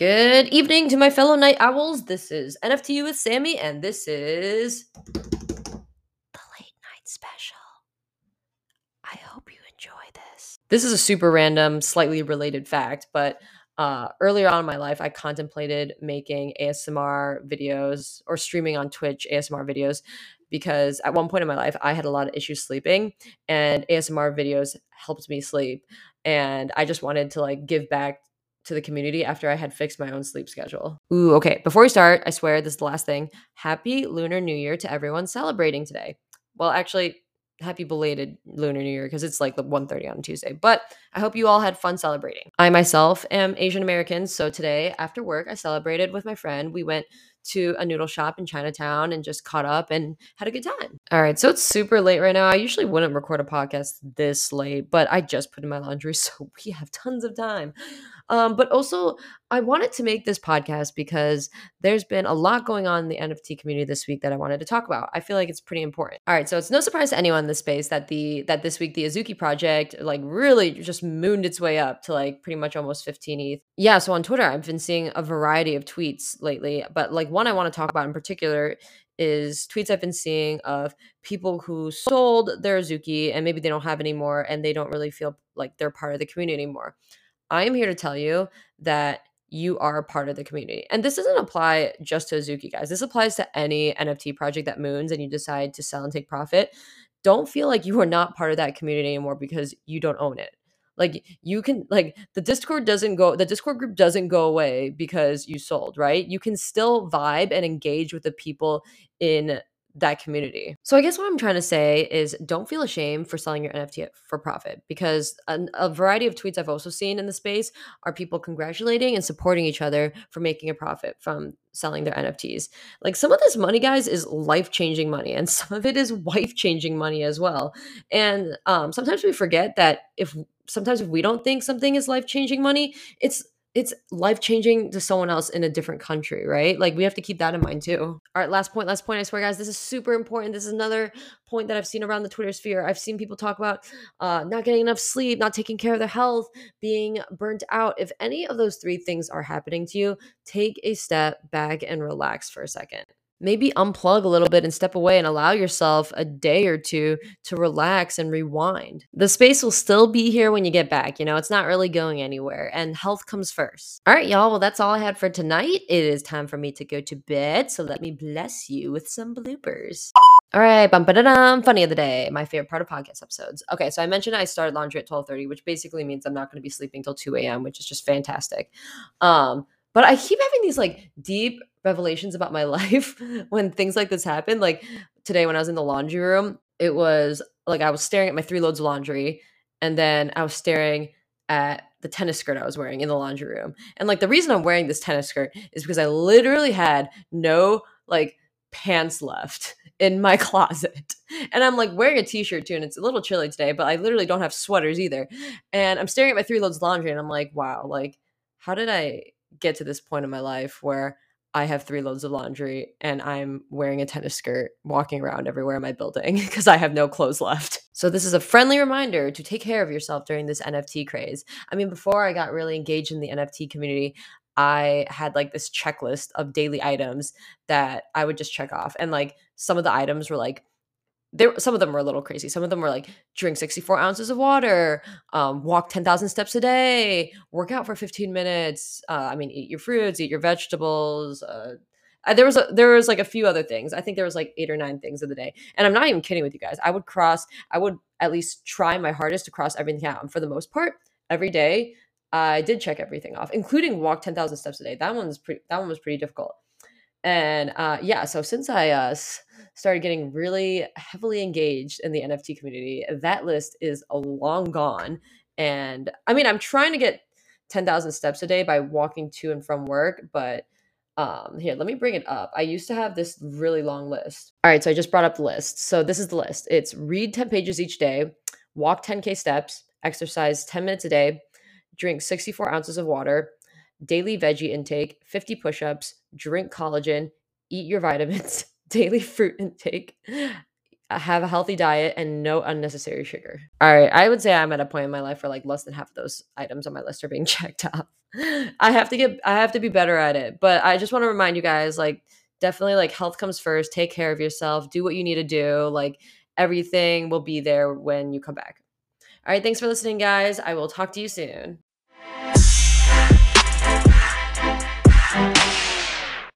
Good evening to my fellow night owls. This is NFTea with Sammi, and this is the late night special. I hope you enjoy this. This is a super random, slightly related fact, but uh, earlier on in my life, I contemplated making ASMR videos or streaming on Twitch ASMR videos because at one point in my life, I had a lot of issues sleeping, and ASMR videos helped me sleep. And I just wanted to like give back to the community after I had fixed my own sleep schedule. Ooh, okay. Before we start, I swear this is the last thing. Happy Lunar New Year to everyone celebrating today. Well, actually, happy belated Lunar New Year because it's like 1.30 on Tuesday. But I hope you all had fun celebrating. I myself am Asian American, so today after work I celebrated with my friend. We went to a noodle shop in Chinatown and just caught up and had a good time. All right, so it's super late right now. I usually wouldn't record a podcast this late, but I just put in my laundry, so we have tons of time. Um, but also, I wanted to make this podcast because there's been a lot going on in the NFT community this week that I wanted to talk about. I feel like it's pretty important. All right, so it's no surprise to anyone in this space that the that this week the Azuki project like really just mooned its way up to like pretty much almost 15 ETH. Yeah, so on Twitter I've been seeing a variety of tweets lately, but like one I want to talk about in particular is tweets I've been seeing of people who sold their Azuki and maybe they don't have anymore and they don't really feel like they're part of the community anymore. I am here to tell you that you are part of the community. And this doesn't apply just to Azuki, guys. This applies to any NFT project that moons and you decide to sell and take profit. Don't feel like you are not part of that community anymore because you don't own it. Like you can like the Discord doesn't go the Discord group doesn't go away because you sold, right? You can still vibe and engage with the people in that community. So I guess what I'm trying to say is don't feel ashamed for selling your NFT for profit because a, a, variety of tweets I've also seen in the space are people congratulating and supporting each other for making a profit from selling their NFTs. Like some of this money guys is life-changing money and some of it is wife-changing money as well. And um, sometimes we forget that if sometimes if we don't think something is life-changing money, it's it's life changing to someone else in a different country, right? Like we have to keep that in mind too. All right, last point, last point. I swear, guys, this is super important. This is another point that I've seen around the Twitter sphere. I've seen people talk about uh, not getting enough sleep, not taking care of their health, being burnt out. If any of those three things are happening to you, take a step back and relax for a second maybe unplug a little bit and step away and allow yourself a day or two to relax and rewind. The space will still be here when you get back. You know, it's not really going anywhere, and health comes first. All right, y'all. Well, that's all I had for tonight. It is time for me to go to bed. So let me bless you with some bloopers. All right, bum ba da dum. Funny of the day, my favorite part of podcast episodes. Okay, so I mentioned I started laundry at twelve thirty, which basically means I'm not going to be sleeping till two a.m., which is just fantastic. Um, but I keep having these like deep revelations about my life when things like this happen. Like today when I was in the laundry room, it was like I was staring at my three loads of laundry and then I was staring at the tennis skirt I was wearing in the laundry room. And like the reason I'm wearing this tennis skirt is because I literally had no like pants left in my closet. And I'm like wearing a t-shirt too and it's a little chilly today, but I literally don't have sweaters either. And I'm staring at my three loads of laundry and I'm like, wow, like how did I get to this point in my life where I have three loads of laundry and I'm wearing a tennis skirt walking around everywhere in my building because I have no clothes left. So, this is a friendly reminder to take care of yourself during this NFT craze. I mean, before I got really engaged in the NFT community, I had like this checklist of daily items that I would just check off. And like some of the items were like there some of them were a little crazy. Some of them were like drink 64 ounces of water um, walk 10000 steps a day work out for 15 minutes uh, i mean eat your fruits eat your vegetables uh, there was a, there was like a few other things. I think there was like eight or nine things of the day. And i'm not even kidding with you guys. I would cross i would at least try my hardest to cross everything out. And for the most part every day i did check everything off including walk 10000 steps a day. That one's pretty that one was pretty difficult and uh, yeah so since i uh, started getting really heavily engaged in the NFT community, that list is a long gone. And I mean, I'm trying to get 10,000 steps a day by walking to and from work, but um here, let me bring it up. I used to have this really long list. All right, so I just brought up the list. So this is the list. It's read 10 pages each day, walk 10k steps, exercise 10 minutes a day, drink 64 ounces of water, daily veggie intake, 50 push-ups, drink collagen, eat your vitamins, daily fruit intake, uh, have a healthy diet and no unnecessary sugar. All right, I would say I'm at a point in my life where like less than half of those items on my list are being checked off. I have to get I have to be better at it. But I just want to remind you guys like definitely like health comes first. Take care of yourself. Do what you need to do. Like everything will be there when you come back. All right, thanks for listening guys. I will talk to you soon.